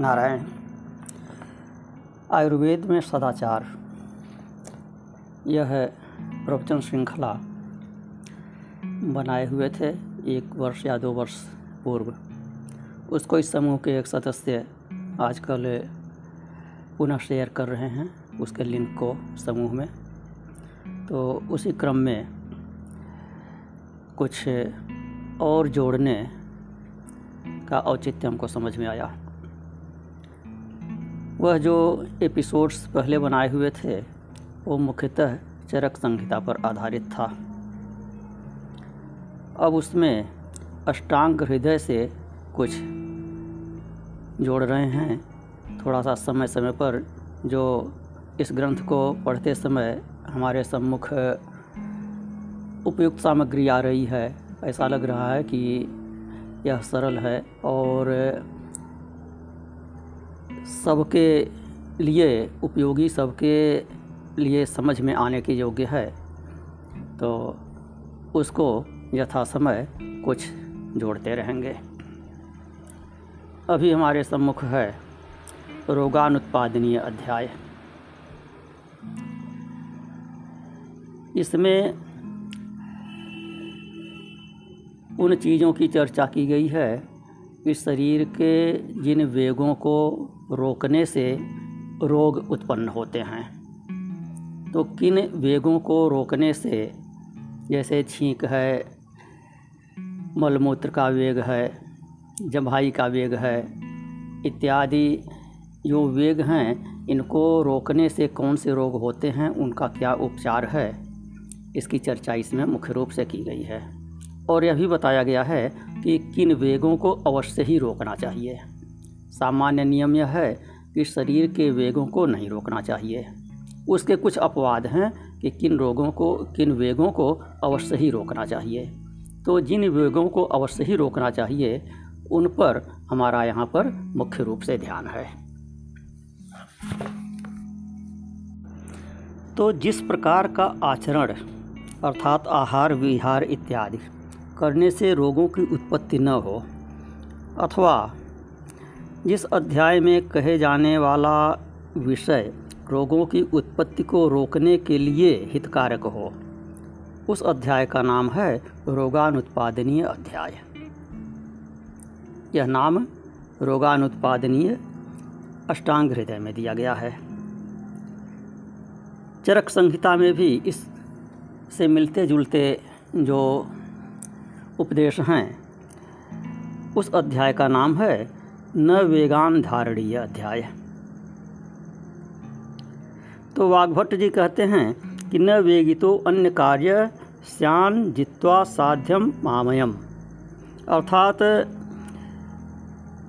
नारायण। आयुर्वेद में सदाचार। यह प्रवचन श्रृंखला बनाए हुए थे एक वर्ष या दो वर्ष पूर्व। उसको इस समूह के एक सदस्य आजकल पुनः शेयर कर रहे हैं उसके लिंक को समूह में। तो उसी क्रम में कुछ और जोड़ने का औचित्य हमको समझ में आया। वह जो एपिसोड्स पहले बनाए हुए थे, वो मुख्यतः चरक संहिता पर आधारित था। अब उसमें अष्टांग हृदय से कुछ जोड़ रहे हैं। थोड़ा सा समय समय पर जो इस ग्रंथ को पढ़ते समय हमारे सम्मुख उपयुक्त सामग्री आ रही है, ऐसा लग रहा है कि यह सरल है और सबके लिए उपयोगी, सबके लिए समझ में आने के योग्य है। तो उसको यथा समय कुछ जोड़ते रहेंगे। अभी हमारे सम्मुख है रोगानुत्पादनीय अध्याय। इसमें उन चीज़ों की चर्चा की गई है कि शरीर के जिन वेगों को रोकने से रोग उत्पन्न होते हैं। तो किन वेगों को रोकने से, जैसे छींक है, मलमूत्र का वेग है जम्भाई का वेग है, इत्यादि जो वेग हैं, इनको रोकने से कौन से रोग होते हैं, उनका क्या उपचार है? इसकी चर्चा इसमें मुख्य रूप से की गई है। और यह भी बताया गया है कि किन वेगों को अवश्य ही रोकना चाहिए। सामान्य नियम यह है कि शरीर के वेगों को नहीं रोकना चाहिए। उसके कुछ अपवाद हैं कि किन रोगों को, किन वेगों को अवश्य ही रोकना चाहिए। तो जिन वेगों को अवश्य ही रोकना चाहिए, उन पर हमारा यहाँ पर मुख्य रूप से ध्यान है। तो जिस प्रकार का आचरण, अर्थात आहार, विहार इत्यादि करने से रोगों की उत्पत्ति न हो, अथवा जिस अध्याय में कहे जाने वाला विषय रोगों की उत्पत्ति को रोकने के लिए हितकारक हो, उस अध्याय का नाम है रोगानुत्पादनीय अध्याय। यह नाम रोगानुत्पादनीय अष्टांग हृदय में दिया गया है। चरक संहिता में भी इस से मिलते जुलते जो उपदेश हैं, उस अध्याय का नाम है न वेगान धारणीय अध्याय। तो वाघभट्ट जी कहते हैं कि न वेगितो अन्य कार्य श्यान जित्वा साध्यम मामयम। अर्थात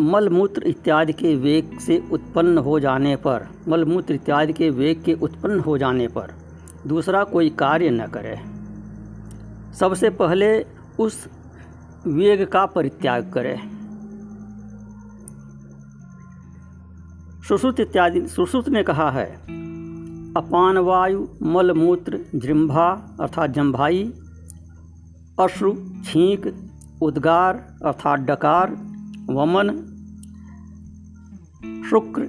मलमूत्र इत्यादि के वेग से उत्पन्न हो जाने पर, मलमूत्र इत्यादि के वेग के उत्पन्न हो जाने पर दूसरा कोई कार्य न करे। सबसे पहले उस वेग का परित्याग करे। सुश्रुत इत्यादि सुश्रुत ने कहा है, अपान वायु मलमूत्र जृम्भा अर्थात जम्भाई अश्रु, छींक, उद्गार अर्थात डकार, वमन, शुक्र,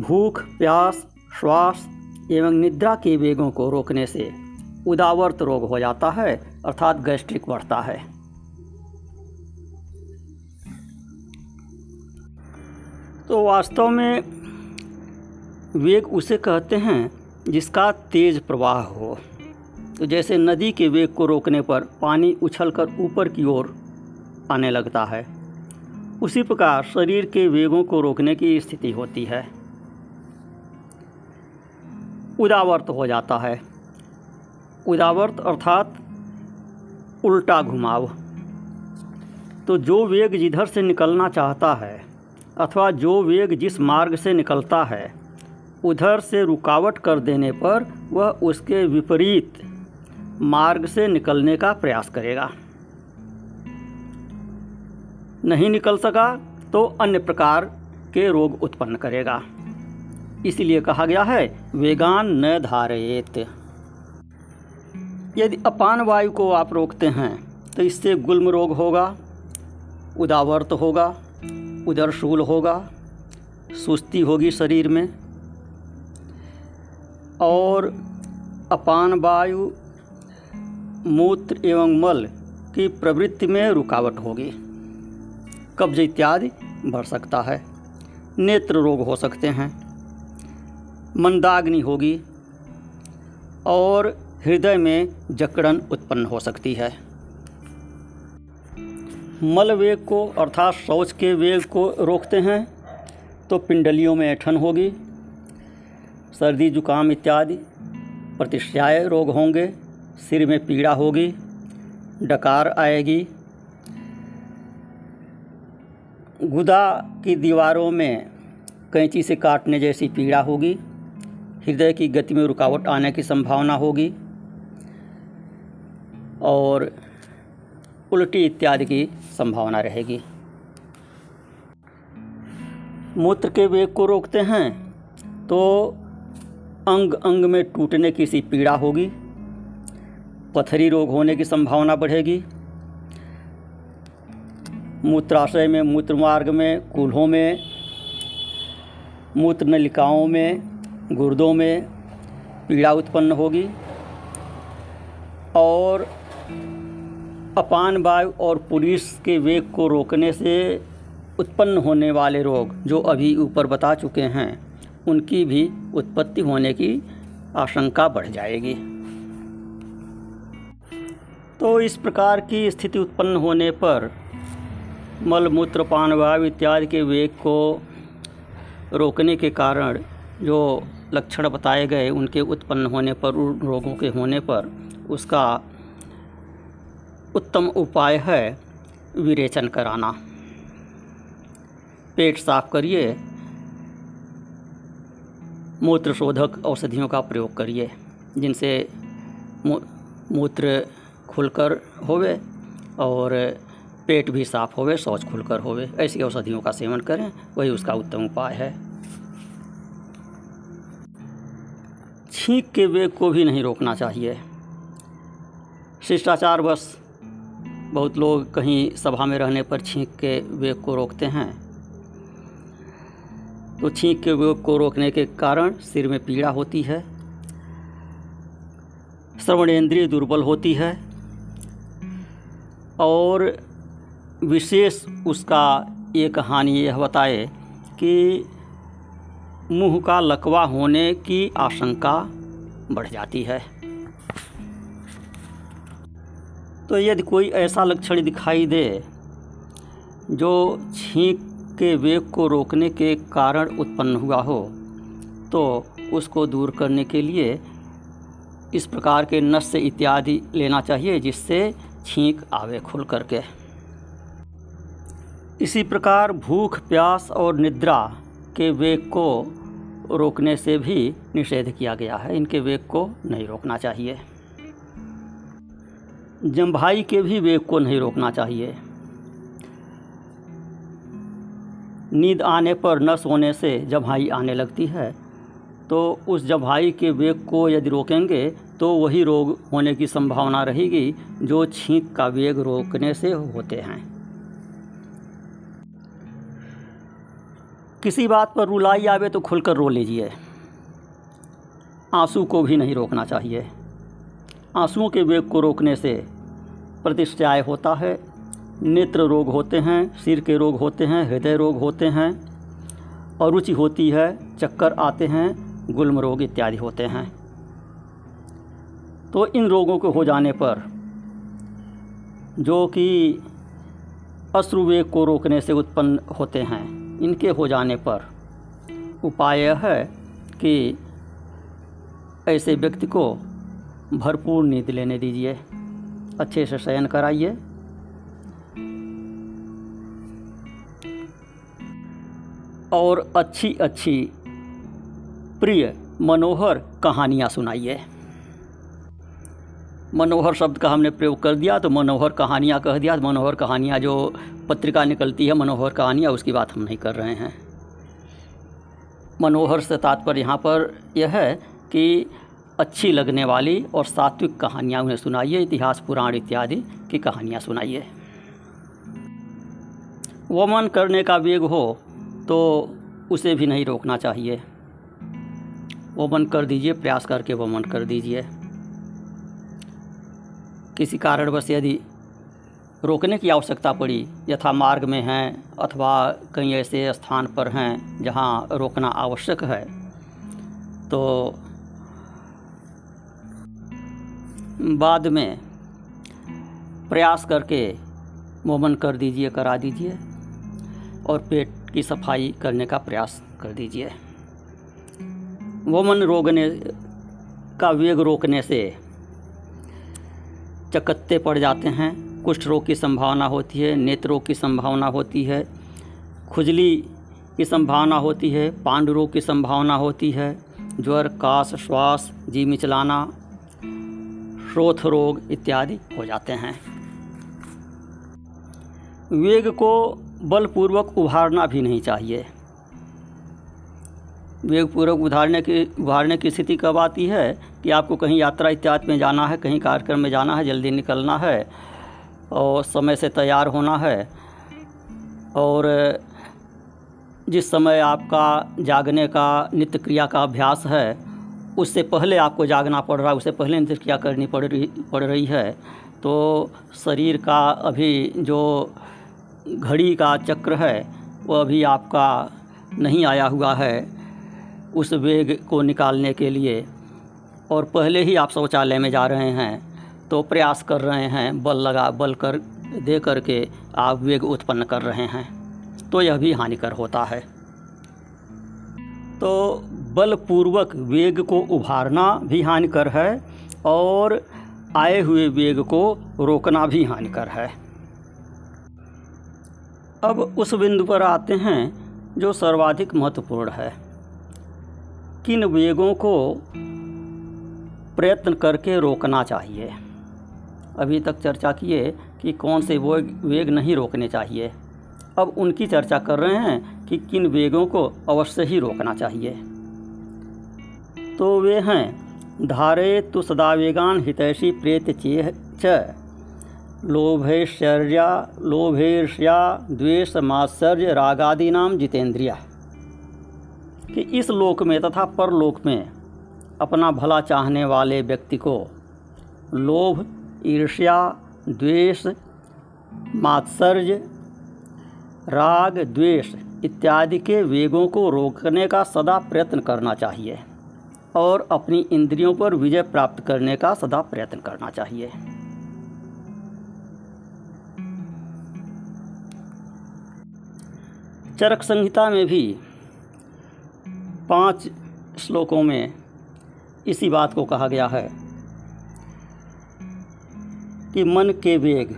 भूख, प्यास, श्वास एवं निद्रा के वेगों को रोकने से उदावर्त रोग हो जाता है अर्थात गैस्ट्रिक बढ़ता है। तो वास्तव में वेग उसे कहते हैं जिसका तेज प्रवाह हो। तो जैसे नदी के वेग को रोकने पर पानी उछलकर ऊपर की ओर आने लगता है, उसी प्रकार शरीर के वेगों को रोकने की स्थिति होती है। उदावर्त हो जाता है। उदावर्त अर्थात उल्टा घुमाव। तो जो वेग जिधर से निकलना चाहता है अथवा जो वेग जिस मार्ग से निकलता है, उधर से रुकावट कर देने पर वह उसके विपरीत मार्ग से निकलने का प्रयास करेगा। नहीं निकल सका तो अन्य प्रकार के रोग उत्पन्न करेगा। इसलिए कहा गया है, वेगान न धारयेत। यदि अपान वायु को आप रोकते हैं तो इससे गुल्म रोग होगा, उदावर्त होगा उदरशूल होगा, सुस्ती होगी शरीर में। और अपान वायु, मूत्र एवं मल की प्रवृत्ति में रुकावट होगी। कब्ज इत्यादि बढ़ सकता है। नेत्र रोग हो सकते हैं। मंदाग्नि होगी और हृदय में जकड़न उत्पन्न हो सकती है। मल वेग को अर्थात शौच के वेग को रोकते हैं तो पिंडलियों में ऐठन होगी। सर्दी, जुकाम इत्यादि प्रतिष्ठाए रोग होंगे, सिर में पीड़ा होगी, डकार आएगी। गुदा की दीवारों में कैंची से काटने जैसी पीड़ा होगी, हृदय की गति में रुकावट आने की संभावना होगी। और उल्टी इत्यादि की संभावना रहेगी। मूत्र के वेग को रोकते हैं तो अंग अंग में टूटने की सी पीड़ा होगी, पथरी रोग होने की संभावना बढ़ेगी। मूत्राशय में, मूत्र मार्ग में, कूल्हों में, मूत्र नलिकाओं में, गुर्दों में पीड़ा उत्पन्न होगी। और अपान वायु और पुलिस के वेग को रोकने से उत्पन्न होने वाले रोग जो अभी ऊपर बता चुके हैं, उनकी भी उत्पत्ति होने की आशंका बढ़ जाएगी। तो इस प्रकार की स्थिति उत्पन्न होने पर मल, मूत्र, पान, वायु इत्यादि के वेग को रोकने के कारण जो लक्षण बताए गए, उनके उत्पन्न होने पर, उन रोगों के होने पर उसका उत्तम उपाय है विरेचन कराना। पेट साफ़ करिए। मूत्र शोधक औषधियों का प्रयोग करिए, जिनसे मूत्र खुलकर होवे और पेट भी साफ़ होवे, शौच खुलकर होवे। ऐसी औषधियों का सेवन करें, वही उसका उत्तम उपाय है। छींक के वेग को भी नहीं रोकना चाहिए। शिष्टाचार बस बहुत लोग कहीं सभा में रहने पर छींक के वेग को रोकते हैं। तो छींक के वेग को रोकने के कारण सिर में पीड़ा होती है। श्रवणेंद्रिय दुर्बल होती है। और विशेष उसका एक हानि यह बताए कि मुँह का लकवा होने की आशंका बढ़ जाती है। तो यदि कोई ऐसा लक्षण दिखाई दे जो छींक के वेग को रोकने के कारण उत्पन्न हुआ हो तो उसको दूर करने के लिए इस प्रकार के नस्य इत्यादि लेना चाहिए जिससे छींक आवे खुल करके। इसी प्रकार भूख, प्यास और निद्रा के वेग को रोकने से भी निषेध किया गया है। इनके वेग को नहीं रोकना चाहिए। जम्भाई के भी वेग को नहीं रोकना चाहिए। नींद आने पर न सोने से जम्हाई आने लगती है। तो उस जम्हाई के वेग को यदि रोकेंगे तो वही रोग होने की संभावना रहेगी, जो छींक का वेग रोकने से होते हैं। किसी बात पर रुलाई आवे तो खुलकर रो लीजिए। आँसू को भी नहीं रोकना चाहिए। आंसुओं के वेग को रोकने से प्रतिष्ठाय होता है। नेत्र रोग होते हैं, सिर के रोग होते हैं, हृदय रोग होते हैं, अरुचि होती है, चक्कर आते हैं, गुल्म रोग इत्यादि होते हैं। तो इन रोगों के हो जाने पर, जो कि अश्रुवेग को रोकने से उत्पन्न होते हैं, इनके हो जाने पर उपाय है कि ऐसे व्यक्ति को भरपूर नींद लेने दीजिए। अच्छे से शयन कराइए। और अच्छी अच्छी प्रिय मनोहर कहानियाँ सुनाइए। मनोहर शब्द का हमने प्रयोग कर दिया तो मनोहर कहानियाँ कह दिया तो मनोहर कहानियाँ जो पत्रिका निकलती है, मनोहर कहानियाँ, उसकी बात हम नहीं कर रहे हैं। मनोहर से तात्पर्य यहाँ पर यह है कि अच्छी लगने वाली और सात्विक कहानियाँ उन्हें सुनाइए, इतिहास, पुराण इत्यादि की कहानियाँ सुनाइए। वो मन करने का वेग हो तो उसे भी नहीं रोकना चाहिए। वो मन कर दीजिए, प्रयास करके वो मन कर दीजिए। किसी कारणवश यदि रोकने की आवश्यकता पड़ी, यथा मार्ग में हैं अथवा कहीं ऐसे स्थान पर हैं जहाँ रोकना आवश्यक है तो बाद में प्रयास करके मोमन कर दीजिए, करा दीजिए और पेट की सफ़ाई करने का प्रयास कर दीजिए। वोमन रोकने का वेग रोकने से चकत्ते पड़ जाते हैं, कुष्ठ रोग की संभावना होती है, नेत्र की संभावना होती है, खुजली की संभावना होती है, पांडु रोग की संभावना होती है, ज्वर काश श्वास, जी मिचलाना श्रोथ रोग इत्यादि हो जाते हैं। वेग को बलपूर्वक उभारना भी नहीं चाहिए। वेगपूर्वक उधारने की, उभारने की स्थिति कब आती है कि आपको कहीं यात्रा इत्यादि में जाना है, कहीं कार्यक्रम में जाना है, जल्दी निकलना है और समय से तैयार होना है और जिस समय आपका जागने का, नित्य क्रिया का अभ्यास है उससे पहले आपको जागना पड़ रहा है, उससे पहले क्रिया करनी पड़ रही पड़ रही है? तो शरीर का अभी जो घड़ी का चक्र है, वो अभी आपका नहीं आया हुआ है उस वेग को निकालने के लिए। और पहले ही आप शौचालय में जा रहे हैं तो प्रयास कर रहे हैं, बल लगा, बल कर, दे करके आप वेग उत्पन्न कर रहे हैं तो यह भी हानिकर होता है। तो बलपूर्वक वेग को उभारना भी हानिकर है और आए हुए वेग को रोकना भी हानिकर है। अब उस बिंदु पर आते हैं जो सर्वाधिक महत्वपूर्ण है। किन वेगों को प्रयत्न करके रोकना चाहिए? अभी तक चर्चा किए कि कौन से वेग वेग नहीं रोकने चाहिए। अब उनकी चर्चा कर रहे हैं कि किन वेगों को अवश्य ही रोकना चाहिए। तो वे हैं। धारे तो सदा वेगान हितैषी प्रेत चेह च। लोभैश्चर्या मात्सर्य रागादि नाम जितेंद्रिया। कि इस लोक में तथा परलोक में अपना भला चाहने वाले व्यक्ति को लोभ, ईर्ष्या, द्वेष, मात्सर्य, राग, द्वेष इत्यादि के वेगों को रोकने का सदा प्रयत्न करना चाहिए। और अपनी इंद्रियों पर विजय प्राप्त करने का सदा प्रयत्न करना चाहिए। चरक संहिता में भी पाँच श्लोकों में इसी बात को कहा गया है कि मन के वेग,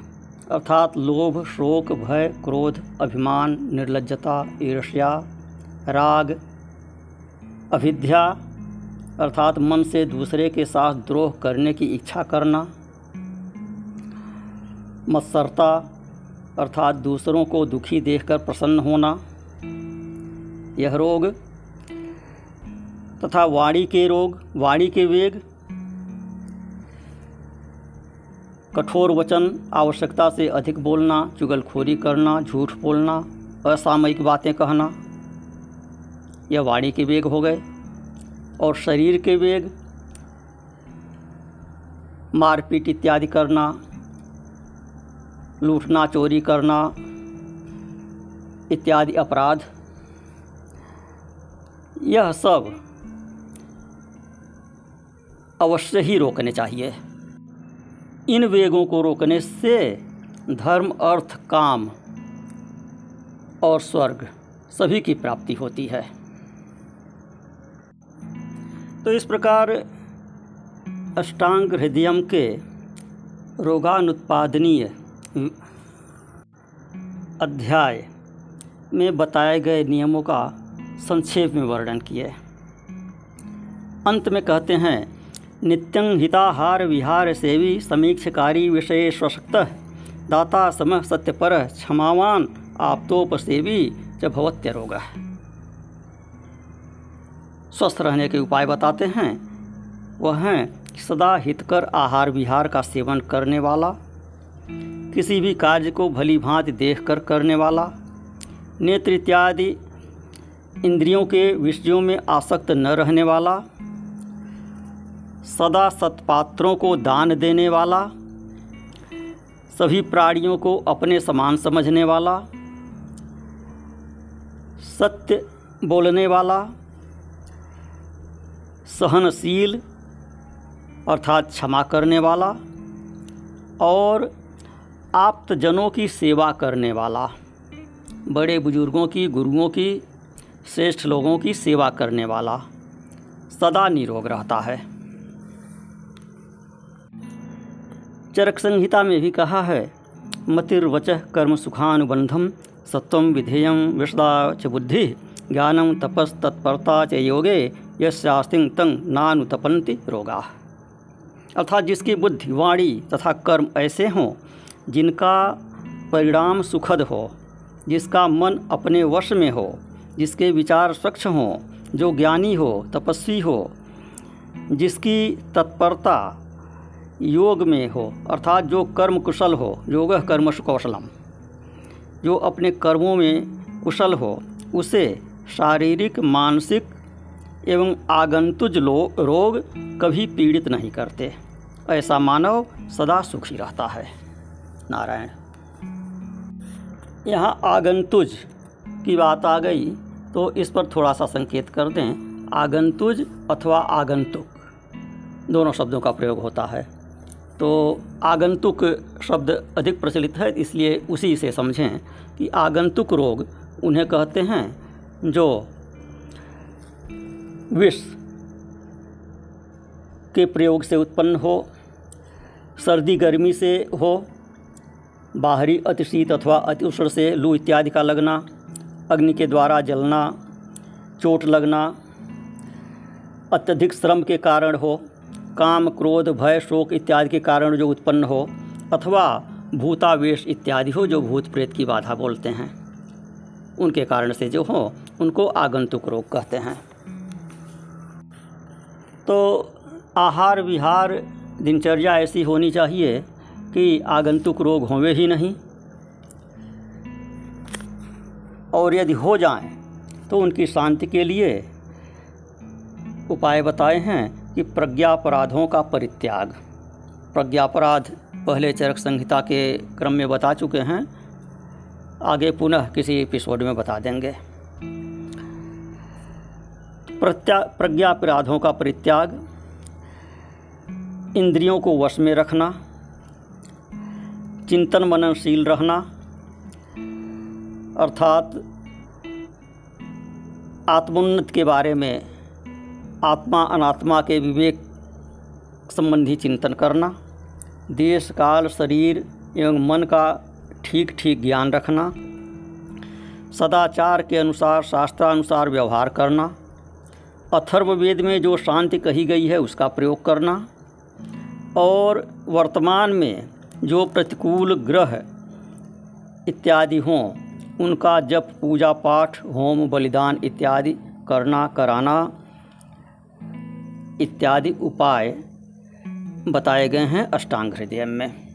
अर्थात लोभ, शोक, भय, क्रोध, अभिमान, निर्लजता, ईर्ष्या, राग, अविद्या अर्थात मन से दूसरे के साथ द्रोह करने की इच्छा करना, मत्सरता, अर्थात दूसरों को दुखी देखकर प्रसन्न होना, यह रोग, तथा वाणी के रोग, वाणी के वेग, कठोर वचन, आवश्यकता से अधिक बोलना, चुगलखोरी करना, झूठ बोलना, असामयिक बातें कहना, यह वाणी के वेग हो गए। और शरीर के वेग, मारपीट इत्यादि करना, लूटना, चोरी करना इत्यादि अपराध, यह सब अवश्य ही रोकने चाहिए। इन वेगों को रोकने से धर्म, अर्थ, काम और स्वर्ग सभी की प्राप्ति होती है। तो इस प्रकार अष्टांग हृदयम के रोगानुत्पादनीय अध्याय में बताए गए नियमों का संक्षेप में वर्णन किए अंत में कहते हैं, नित्यं हिताहार विहार सेवी समीक्षकारी विषय स्वशक्त, दाता सम सत्यपर क्षमावान, आप्तोपसेवी च भवत्य रोग स्वस्थ रहने के उपाय बताते हैं। वह हैं सदा हितकर आहार विहार का सेवन करने वाला, किसी भी कार्य को भली भांति देख कर करने वाला नेत्र इत्यादि इंद्रियों के विषयों में आसक्त न रहने वाला, सदा सत्पात्रों को दान देने वाला, सभी प्राणियों को अपने समान समझने वाला, सत्य बोलने वाला सहनशील, अर्थात क्षमा करने वाला और आप्तजनों की सेवा करने वाला, बड़े बुज़ुर्गों की, गुरुओं की, श्रेष्ठ लोगों की सेवा करने वाला सदा निरोग रहता है। चरक संहिता में भी कहा है मतिर्वच कर्म सुखानुबंधम सत्व विधेयम विषदा च बुद्धि ज्ञानम तपस तत्परता च योगे यस्यास्तिंग तंग नानुतपंति रोगा। अर्थात जिसकी बुद्धि, वाणी तथा कर्म ऐसे हों, जिनका परिणाम सुखद हो, जिसका मन अपने वश में हो, जिसके विचार स्वच्छ हों, जो ज्ञानी हो, तपस्वी हो, जिसकी तत्परता योग में हो, अर्थात जो कर्म कुशल हो, योग कर्मश कौशलम, जो अपने कर्मों में कुशल हो, उसे शारीरिक, मानसिक एवं आगंतुज रोग कभी पीड़ित नहीं करते। ऐसा मानव सदा सुखी रहता है। नारायण। यहाँ आगंतुज की बात आ गई तो इस पर थोड़ा सा संकेत कर दें। आगंतुज अथवा आगंतुक, दोनों शब्दों का प्रयोग होता है। तो आगंतुक शब्द अधिक प्रचलित है, इसलिए उसी से समझें कि आगंतुक रोग उन्हें कहते हैं, जो विष के प्रयोग से उत्पन्न हो, सर्दी गर्मी से हो, बाहरी अतिशीत अथवा अति उष्ण से लू इत्यादि का लगना, अग्नि के द्वारा जलना, चोट लगना, अत्यधिक श्रम के कारण हो, काम, क्रोध, भय, शोक इत्यादि के कारण जो उत्पन्न हो, अथवा भूतावेश इत्यादि हो, जो भूत प्रेत की बाधा बोलते हैं, उनके कारण से जो हो, उनको आगंतुक रोग कहते हैं। तो आहार विहार दिनचर्या ऐसी होनी चाहिए कि आगंतुक रोग होवे ही नहीं। और यदि हो जाएँ तो उनकी शांति के लिए उपाय बताए हैं कि प्रज्ञापराधों का परित्याग। प्रज्ञापराध पहले चरक संहिता के क्रम में बता चुके हैं। आगे पुनः किसी एपिसोड में बता देंगे। प्रत्या, प्रज्ञापराधों का परित्याग, इंद्रियों को वश में रखना चिंतन मननशील रहना, अर्थात आत्मोन्नत के बारे में आत्मा अनात्मा के विवेक संबंधी चिंतन करना देश काल शरीर एवं मन का ठीक ठीक ज्ञान रखना, सदाचार के अनुसार, शास्त्रानुसार व्यवहार करना। अथर्ववेद में जो शांति कही गई है, उसका प्रयोग करना। और वर्तमान में जो प्रतिकूल ग्रह इत्यादि हों, उनका जप, पूजा पाठ, होम, बलिदान इत्यादि करना, कराना इत्यादि उपाय बताए गए हैं अष्टांग हृदय में।